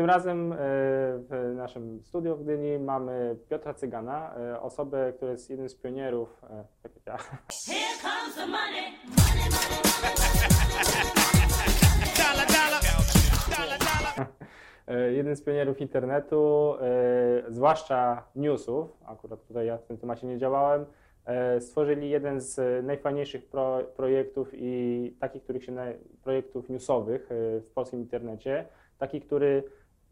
Tym razem e, w naszym studiu w Gdyni mamy Piotra Cygana, e, osobę, która jest jednym z pionierów, e, tak jak ja, jednym z pionierów internetu, zwłaszcza newsów, akurat tutaj ja w tym temacie nie działałem, stworzyli jeden z najfajniejszych pro, projektów i takich, których się naj, projektów newsowych w polskim internecie, taki, który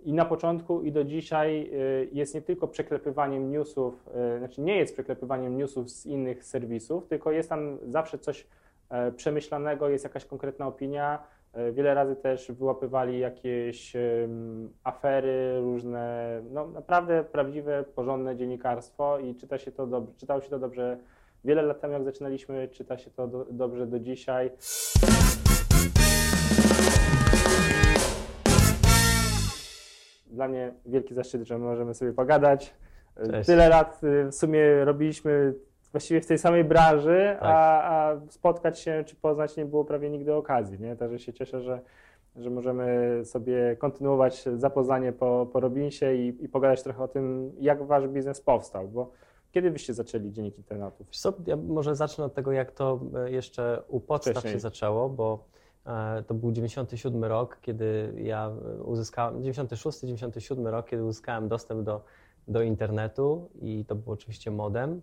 i na początku i do dzisiaj e, jest nie tylko przeklepywaniem newsów, e, znaczy nie jest przeklepywaniem newsów z innych serwisów, tylko jest tam zawsze coś e, przemyślanego, jest jakaś konkretna opinia. E, Wiele razy też wyłapywali jakieś afery, różne, no naprawdę prawdziwe, porządne dziennikarstwo i czyta się to dobrze, czytało się to dobrze wiele lat temu, jak zaczynaliśmy, czyta się to do, dobrze do dzisiaj. Dla mnie wielki zaszczyt, że możemy sobie pogadać. Cześć. Tyle lat y, w sumie robiliśmy właściwie w tej samej branży, Tak. a, a spotkać się czy poznać nie było prawie nigdy okazji. Nie? Także się cieszę, że, że możemy sobie kontynuować zapoznanie po, po Robinsie i, i pogadać trochę o tym, jak wasz biznes powstał. Bo kiedy wyście zaczęli Dziennik co, ja może zacznę od tego, jak to e, jeszcze u podstaw Wcześniej. się zaczęło, bo to był 97 rok, kiedy ja e, uzyskałem, 96, 97 rok, kiedy uzyskałem dostęp do, do internetu i to był oczywiście modem.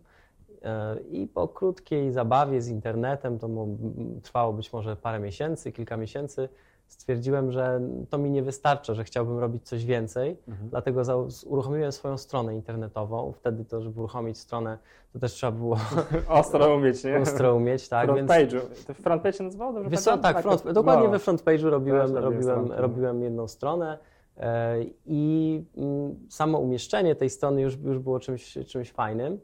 E, I po krótkiej zabawie z internetem, to trwało być może parę miesięcy, kilka miesięcy, stwierdziłem, że to mi nie wystarcza, że chciałbym robić coś więcej. Dlatego za, uruchomiłem swoją stronę internetową. Wtedy to, żeby uruchomić stronę, to też trzeba było Ostro umieć, nie? ostro umieć, tak? front więc, page'u. To front page się nazywało? Dobrze Wiesz pamiętam? tak, front, dokładnie no. we front page'u robiłem, robiłem robiłem jedną stronę e, i mm, samo umieszczenie tej strony już, już było czymś, czymś fajnym.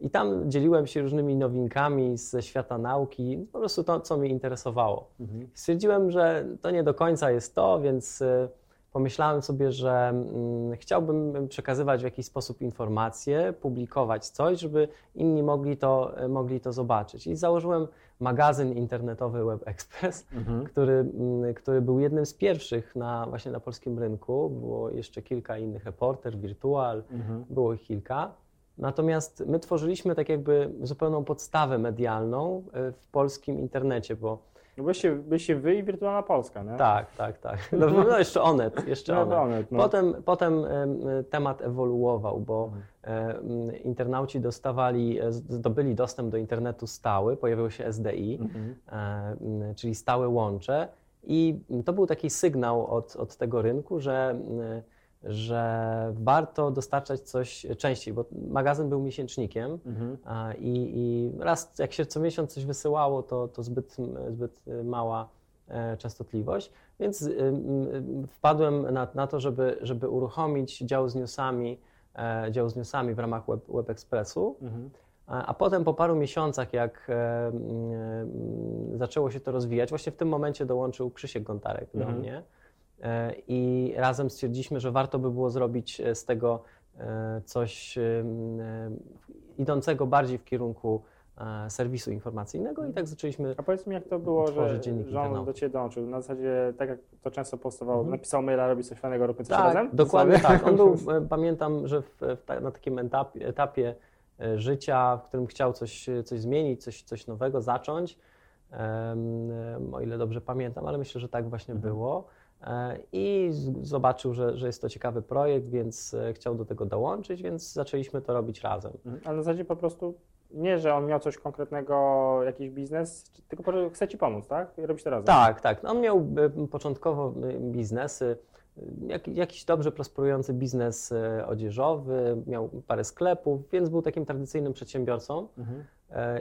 I tam dzieliłem się różnymi nowinkami ze świata nauki, po prostu to, co mnie interesowało. Mhm. Stwierdziłem, że to nie do końca jest to, więc e, pomyślałem sobie, że mm, chciałbym przekazywać w jakiś sposób informacje, publikować coś, żeby inni mogli to, mogli to zobaczyć. I założyłem magazyn internetowy Web Express, Mhm. który, mm, który był jednym z pierwszych na, właśnie na polskim rynku. Było jeszcze kilka innych, Reporter, Virtual, Mhm. było ich kilka. Natomiast my tworzyliśmy tak jakby zupełną podstawę medialną e, w polskim internecie, bo No Byliście, byliście wy i Wirtualna Polska, nie? tak, tak, tak. No, no jeszcze Onet, jeszcze No, Onet. Onet, no. Potem, potem em, temat ewoluował, bo Mhm. e, internauci dostawali, e, zdobyli dostęp do internetu stały, pojawiło się SDI, Mhm. czyli stałe łącze i to był taki sygnał od, od tego rynku, że, że warto dostarczać coś częściej, bo magazyn był miesięcznikiem Mhm. i, i raz jak się co miesiąc coś wysyłało, to, to zbyt, zbyt mała e, częstotliwość, więc y, y, wpadłem na, na to, żeby, żeby uruchomić dział z newsami, e, dział z newsami w ramach Web, Web Expressu. Mhm. A potem po paru miesiącach, jak e, zaczęło się to rozwijać, właśnie w tym momencie dołączył Krzysiek Gontarek do Mhm. mnie e, i razem stwierdziliśmy, że warto by było zrobić e, z tego e, coś e, idącego bardziej w kierunku serwisu informacyjnego i tak zaczęliśmy. A powiedz mi, jak to było, że, internauty. do Ciebie dołączył? Na zasadzie, tak jak to często powstawało, Mhm. napisał maila, robi coś fajnego, róbmy coś Tak, razem? dokładnie tak. On był, pamiętam, że w, w, na takim etapie, etapie życia, w którym chciał coś, coś zmienić, coś, coś nowego zacząć, em, o ile dobrze pamiętam, ale myślę, że tak właśnie Mhm. było. E, I zobaczył, że, że jest to ciekawy projekt, więc e, chciał do tego dołączyć, więc zaczęliśmy to robić razem. Mhm. Ale na zasadzie po prostu nie, że on miał coś konkretnego, jakiś biznes, tylko chce Ci pomóc, tak? I robić to razem. Tak, tak. On miał e, początkowo biznesy, jak, jakiś dobrze prosperujący biznes odzieżowy, miał parę sklepów, więc był takim tradycyjnym przedsiębiorcą Mhm.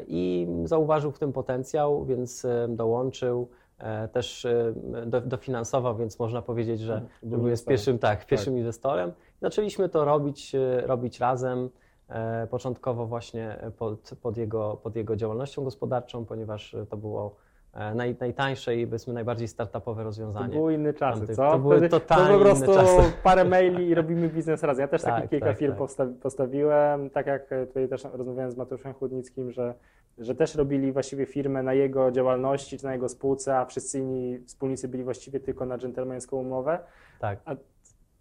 i zauważył w tym potencjał, więc dołączył. E, Też e, do, dofinansował, więc można powiedzieć, że, Mhm. Był jest pierwszym, tak, pierwszym inwestorem. Zaczęliśmy to robić, e, robić razem. Początkowo właśnie pod, pod, jego, pod jego działalnością gospodarczą, ponieważ to było naj, najtańsze i powiedzmy najbardziej startupowe To rozwiązanie. były inne czasy, Tamtych- co? to były totalnie to po prostu parę maili i robimy biznes razem. Ja też Tak, takich kilka tak, firm tak. posta- postawiłem, tak jak tutaj też rozmawiałem z Mateuszem Chłodnickim, że, że też robili właściwie firmę na jego działalności czy na jego spółce, a wszyscy inni wspólnicy byli właściwie tylko na dżentelmeńską umowę. Tak.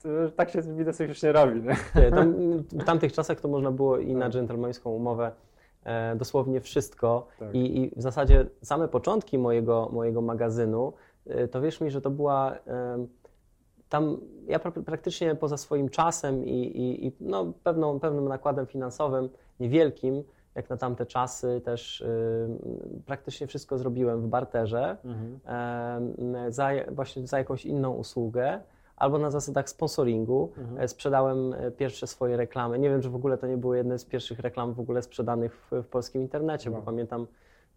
to już tak się z biznesem już nie robi, nie? Nie, tam, w tamtych czasach to można było i na dżentelmeńską umowę e, dosłownie wszystko. Tak. I, I w zasadzie same początki mojego, mojego magazynu, e, to wierz mi, że to była. E, tam ja pra, praktycznie poza swoim czasem i, i, i no, pewną, pewnym nakładem finansowym, niewielkim, jak na tamte czasy, też y, praktycznie wszystko zrobiłem w barterze Mhm. em, za, właśnie za jakąś inną usługę albo na zasadach sponsoringu. Mhm. E, Sprzedałem e, pierwsze swoje reklamy. Nie wiem, czy w ogóle to nie były jedne z pierwszych reklam w ogóle sprzedanych w, w polskim internecie, Wow. bo pamiętam,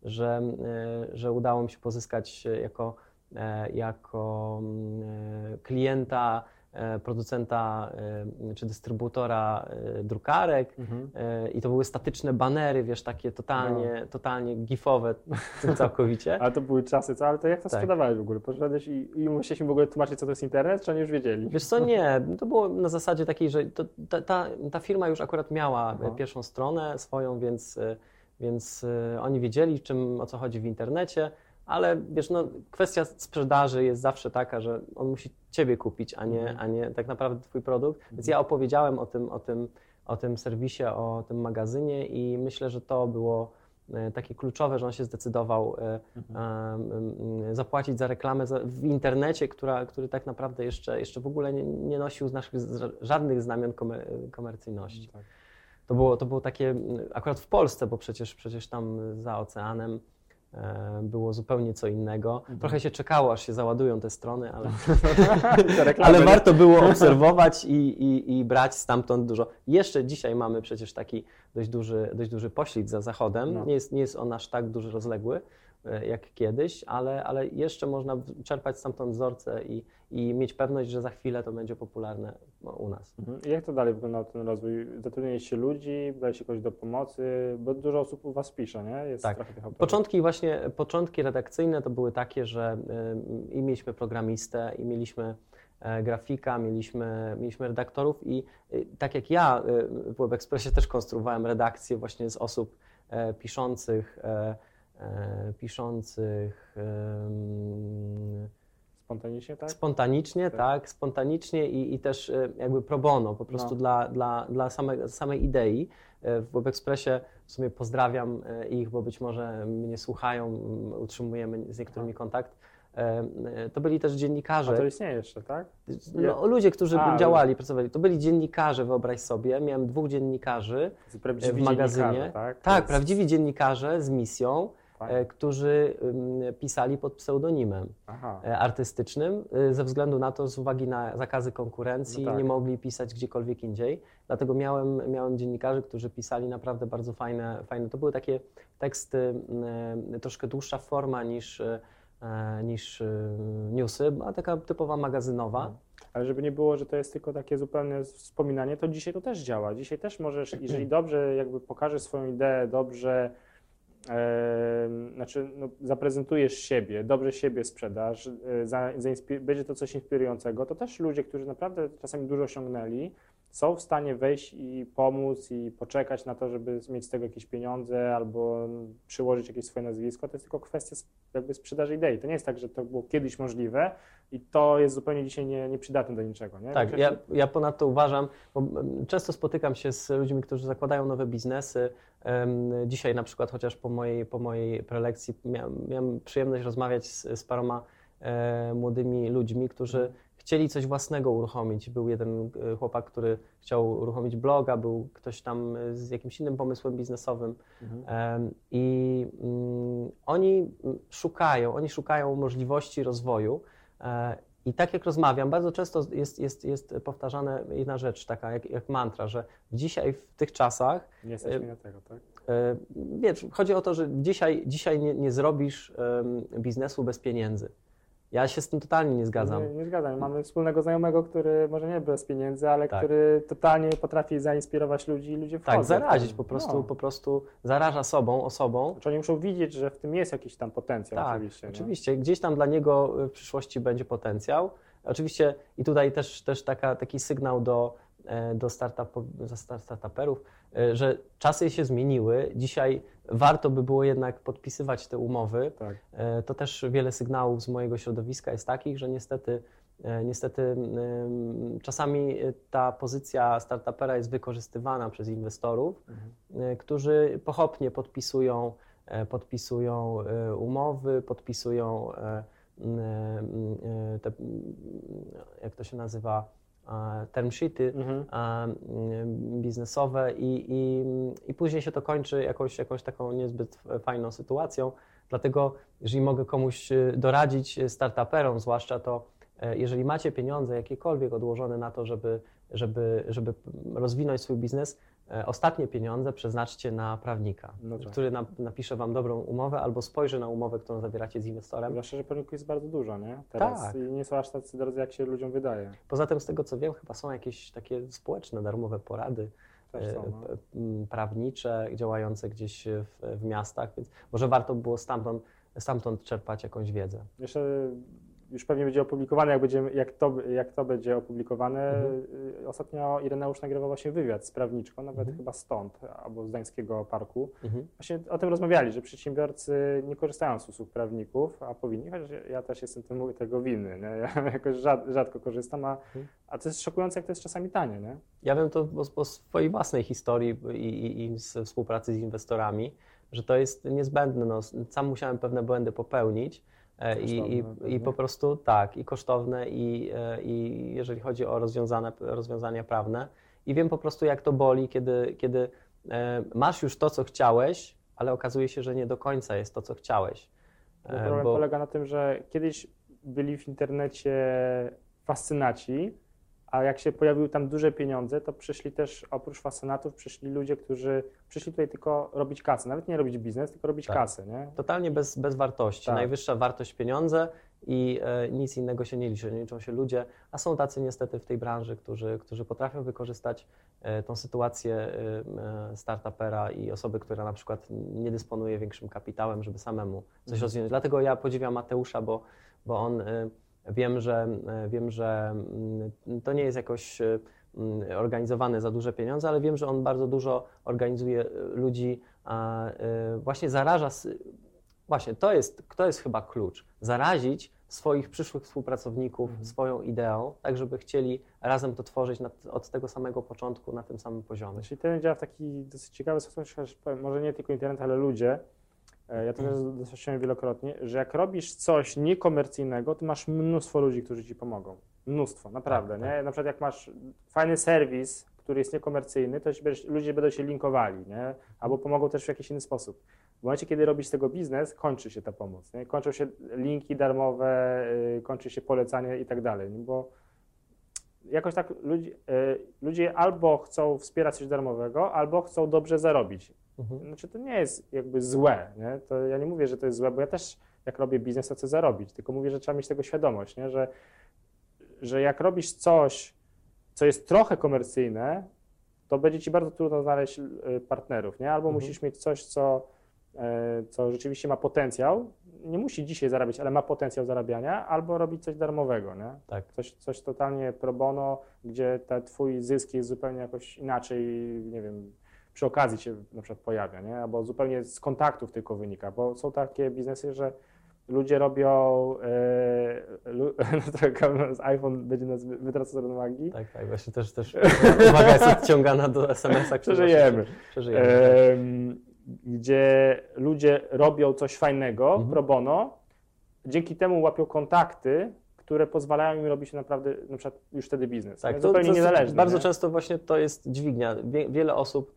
że, e, że udało mi się pozyskać jako, jako klienta producenta e, czy dystrybutora e, drukarek Mhm. e, i to były statyczne banery, wiesz, takie totalnie, totalnie gifowe całkowicie. Ale to były czasy, co? Ale to jak to Tak. sprzedawałeś w ogóle? Poszedłeś i, i musieliśmy w ogóle tłumaczyć, co to jest internet, czy oni już wiedzieli? Wiesz co, nie, to było na zasadzie takiej, że to, ta, ta, ta firma już akurat miała Aha. e, pierwszą stronę swoją, więc, e, więc e, oni wiedzieli, czym, o co chodzi w internecie, ale wiesz, no, kwestia sprzedaży jest zawsze taka, że on musi ciebie kupić, a nie, Mhm. a nie tak naprawdę twój produkt. Więc ja opowiedziałem o tym, o tym, o tym serwisie, o tym magazynie i myślę, że to było e, takie kluczowe, że on się zdecydował e, Mhm. em, zapłacić za reklamę w internecie, która, który tak naprawdę jeszcze, jeszcze w ogóle nie, nie nosił z naszych żadnych znamion komer, komercyjności. Tak. To było, to było takie, akurat w Polsce, bo przecież, przecież tam za oceanem e, było zupełnie co innego. Mhm. Trochę się czekało, aż się załadują te strony, ale, ale warto było obserwować i, i, i brać stamtąd dużo. Jeszcze dzisiaj mamy przecież taki dość duży, dość duży poślizg za zachodem. No. Nie, jest, nie jest on aż tak duży, rozległy e, jak kiedyś, ale, ale jeszcze można czerpać stamtąd wzorce i, i mieć pewność, że za chwilę to będzie popularne no, u nas. Mhm. Jak to dalej wyglądał ten rozwój? Zatrudnialiście ludzi, braliście kogoś do pomocy, bo dużo osób u Was pisze, nie? Jest Tak. Początki właśnie, początki redakcyjne to były takie, że y, i mieliśmy programistę, i mieliśmy e, grafika, mieliśmy, mieliśmy redaktorów i y, tak jak ja y, w WebExpressie też konstruowałem redakcję właśnie z osób e, piszących, e, e, piszących em, Spontanicznie, tak? Spontanicznie, Tak. tak, spontanicznie i, i też e, jakby pro bono, po prostu No. dla, dla, dla same, samej idei. E, W WebExpressie w sumie pozdrawiam e, ich, bo być może mnie słuchają, utrzymujemy z niektórymi kontakt. E, e, To byli też A dziennikarze, to istnieje jeszcze, tak? no, ludzie, którzy A, działali, pracowali. To byli dziennikarze, wyobraź sobie. Miałem dwóch dziennikarzy w magazynie. tak? Tak, prawdziwi dziennikarze z misją, fajne. e, którzy pisali pod pseudonimem Aha. e, artystycznym, y, ze względu na to, z uwagi na zakazy konkurencji, No tak. nie mogli pisać gdziekolwiek indziej. Dlatego miałem, miałem dziennikarzy, którzy pisali naprawdę bardzo fajne, fajne. To były takie teksty, y, troszkę dłuższa forma niż, e, niż newsy, a taka typowa magazynowa. Ale żeby nie było, że to jest tylko takie zupełne wspominanie, to dzisiaj to też działa. Dzisiaj też możesz, jeżeli dobrze jakby pokażesz swoją ideę, dobrze znaczy no, zaprezentujesz siebie, dobrze siebie sprzedasz, e, za, będzie to coś inspirującego, to też ludzie, którzy naprawdę czasami dużo osiągnęli, są w stanie wejść i pomóc i poczekać na to, żeby mieć z tego jakieś pieniądze albo przyłożyć jakieś swoje nazwisko. To jest tylko kwestia jakby sprzedaży idei. To nie jest tak, że to było kiedyś możliwe i to jest zupełnie dzisiaj nie, nieprzydatne do niczego. Nie? Tak, ja, ja ponadto uważam, bo często spotykam się z ludźmi, którzy zakładają nowe biznesy. Dzisiaj na przykład chociaż po mojej, po mojej prelekcji miałem, miałem przyjemność rozmawiać z, z paroma e, młodymi ludźmi, którzy chcieli coś własnego uruchomić. Był jeden e, chłopak, który chciał uruchomić bloga, był ktoś tam e, z jakimś innym pomysłem biznesowym. Mhm. I mm, oni mm, szukają, oni szukają możliwości rozwoju. E, I tak jak rozmawiam, bardzo często jest, jest, jest powtarzana jedna rzecz, taka jak, jak mantra, że dzisiaj w tych czasach, Nie mi na tego, tak? e, wiesz, chodzi o to, że dzisiaj, dzisiaj nie, nie zrobisz biznesu bez pieniędzy. Ja się z tym totalnie nie zgadzam. Nie, nie zgadzam. Mamy wspólnego znajomego, który może nie bez pieniędzy, ale Tak. który totalnie potrafi zainspirować ludzi i ludzie wchodzą. Tak, zarazić po prostu, No. po prostu zaraża sobą, osobą. Znaczy oni muszą widzieć, że w tym jest jakiś tam potencjał Tak, oczywiście. oczywiście. Gdzieś tam dla niego w przyszłości będzie potencjał. Oczywiście i tutaj też, też taka, taki sygnał do, do startup, startuperów, e, że czasy się zmieniły. Dzisiaj warto by było jednak podpisywać te umowy. Tak. E, To też wiele sygnałów z mojego środowiska jest takich, że niestety e, niestety czasami e, ta pozycja startupera jest wykorzystywana przez inwestorów, e, którzy pochopnie podpisują, e, podpisują e, umowy, podpisują e, e, te, jak to się nazywa, e, term sheety Mhm. a, mm, biznesowe i, i, i później się to kończy jakąś, jakąś taką niezbyt fajną sytuacją. Dlatego, jeżeli mogę komuś e, doradzić e, startuperom, zwłaszcza to, e, jeżeli macie pieniądze jakiekolwiek odłożone na to, żeby, żeby, żeby rozwinąć swój biznes, e, ostatnie pieniądze przeznaczcie na prawnika, No tak. który na, napisze Wam dobrą umowę albo spojrzy na umowę, którą zawieracie z inwestorem. Zwłaszcza, że pewników jest bardzo dużo, nie? Teraz Tak. i nie są aż tacy drodzy, jak się ludziom wydaje. Poza tym, z tego co wiem, chyba są jakieś takie społeczne, darmowe porady e, są, no. prawnicze działające gdzieś w, w miastach, więc może warto było stamtąd, stamtąd czerpać jakąś wiedzę. Jeszcze już pewnie będzie opublikowane, jak, będzie, jak, to, jak to będzie opublikowane. Mhm. Ostatnio Ireneusz nagrywał właśnie wywiad z prawniczką, nawet Mhm. chyba stąd, albo z Gdańskiego Parku. Mhm. Właśnie o tym rozmawiali, że przedsiębiorcy nie korzystają z usług prawników, a powinni, chociaż ja- też jestem temu, tego winny. Nie? Ja jakoś rzad, rzadko korzystam, a, Mhm. a to jest szokujące, jak to jest czasami tanie. Nie? Ja wiem to po, po swojej własnej historii i, i, i z współpracy z inwestorami, że to jest niezbędne. No, sam musiałem pewne błędy popełnić. E, I, i, I po prostu tak, i kosztowne, i, e, i jeżeli chodzi o rozwiązane, rozwiązania prawne. I wiem po prostu, jak to boli, kiedy, kiedy e, masz już to, co chciałeś, ale okazuje się, że nie do końca jest to, co chciałeś. Problem bo- polega na tym, że kiedyś byli w internecie fascynaci, a jak się pojawiły tam duże pieniądze, to przyszli też, oprócz fascynatów, przyszli ludzie, którzy przyszli tutaj tylko robić kasę. Nawet nie robić biznes, tylko robić Tak. kasę, nie? Totalnie bez, bez wartości. Tak. Najwyższa wartość pieniądze i e, nic innego się nie liczy. Nie liczą się ludzie, a są tacy niestety w tej branży, którzy, którzy potrafią wykorzystać e, tą sytuację e, e, startupera i osoby, która na przykład nie dysponuje większym kapitałem, żeby samemu coś Mhm. rozwinąć. Dlatego ja podziwiam Mateusza, bo, bo on e, wiem, że, e, wiem, że mm, to nie jest jakoś e, mm, organizowane za duże pieniądze, ale wiem, że on bardzo dużo organizuje e, ludzi, a właśnie zaraża Właśnie, to jest, to jest chyba klucz. Zarazić swoich przyszłych współpracowników Mhm. swoją ideą, tak żeby chcieli razem to tworzyć na, od tego samego początku na tym samym poziomie. Znaczy, internet działa w taki dosyć ciekawy sposób, powiem, może nie tylko internet, ale ludzie. E, Ja to też doświadczyłem wielokrotnie, że jak robisz coś niekomercyjnego, to masz mnóstwo ludzi, którzy ci pomogą. Mnóstwo, naprawdę. Tak, nie? Na przykład jak masz fajny serwis, który jest niekomercyjny, to ludzie będą się linkowali, nie? albo pomogą też w jakiś inny sposób. W momencie, kiedy robisz z tego biznes, kończy się ta pomoc. Nie? Kończą się linki darmowe, y, kończy się polecanie i tak dalej. Bo jakoś tak ludzie, y, ludzie albo chcą wspierać coś darmowego, albo chcą dobrze zarobić. Mhm. Znaczy to nie jest jakby złe, nie? To ja nie mówię, że to jest złe, bo ja też jak robię biznes, to chcę zarobić, tylko mówię, że trzeba mieć tego świadomość, nie? Że, że jak robisz coś, co jest trochę komercyjne, to będzie ci bardzo trudno znaleźć y, partnerów, nie? Albo Mhm. musisz mieć coś, co, e, co rzeczywiście ma potencjał, nie musi dzisiaj zarabiać, ale ma potencjał zarabiania, albo robić coś darmowego, nie? Tak. Coś, coś totalnie pro bono, gdzie ten twój zysk jest zupełnie jakoś inaczej, nie wiem, przy okazji się na przykład pojawia, nie? Albo zupełnie z kontaktów tylko wynika, bo są takie biznesy, że ludzie robią, e, lu, z iPhone będzie nas wy- wytracał z równowagi, Tak, tak, właśnie też, też uwaga jest odciągana do SMS-a. Przeżyjemy. Przeżyjemy. em, gdzie ludzie robią coś fajnego Mhm. pro bono, dzięki temu łapią kontakty, które pozwalają im robić naprawdę na przykład już wtedy biznes. Tak, nie? to- zupełnie to niezależny. Bardzo nie? często właśnie to jest dźwignia. Wie, wiele osób,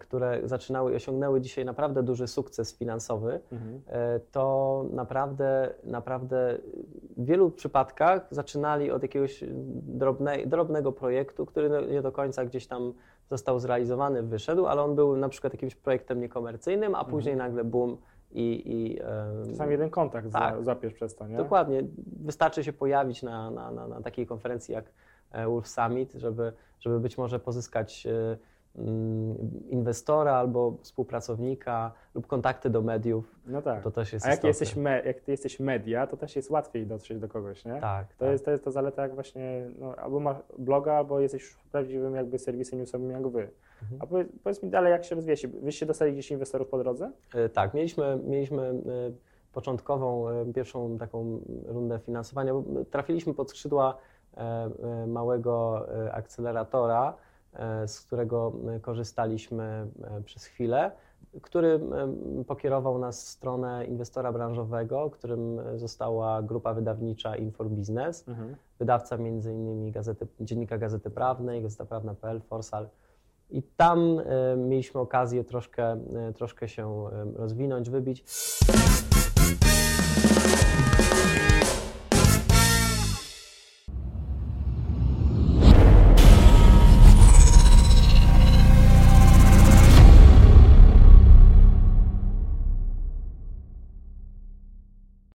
które zaczynały i osiągnęły dzisiaj naprawdę duży sukces finansowy, Mhm. e, to naprawdę, naprawdę w wielu przypadkach zaczynali od jakiegoś drobnej, drobnego projektu, który no- nie do końca gdzieś tam został zrealizowany, wyszedł, ale on był na przykład jakimś projektem niekomercyjnym, a później nagle boom i... i e, Czasami jeden kontakt Tak. za, zapiesz przez to, nie? Dokładnie. Wystarczy się pojawić na, na, na, na takiej konferencji jak e, Wolf Summit, żeby, żeby być może pozyskać e, inwestora albo współpracownika lub kontakty do mediów. No tak. To też jest A jak, istotne. jesteś me, jak ty jesteś media, to też jest łatwiej dotrzeć do kogoś, nie? Tak, To, tak. jest, to jest ta zaleta, jak właśnie, no, albo masz bloga, albo jesteś prawdziwym jakby serwisem newsowym jak wy. Mhm. A powiedz, powiedz mi dalej, jak się rozwijecie? Wyście dostali gdzieś inwestorów po drodze? E, Tak, mieliśmy, mieliśmy e, początkową, e, pierwszą taką rundę finansowania, bo trafiliśmy pod skrzydła małego akceleratora, z którego e, korzystaliśmy e, przez chwilę, który e, pokierował nas w stronę inwestora branżowego, którym e, została grupa wydawnicza Inforbusiness, Mhm. wydawca m.in. Gazety, Dziennika Gazety Prawnej, Gazeta Prawna.pl, Forsal. I tam e, mieliśmy okazję troszkę, e, troszkę się e, rozwinąć, wybić.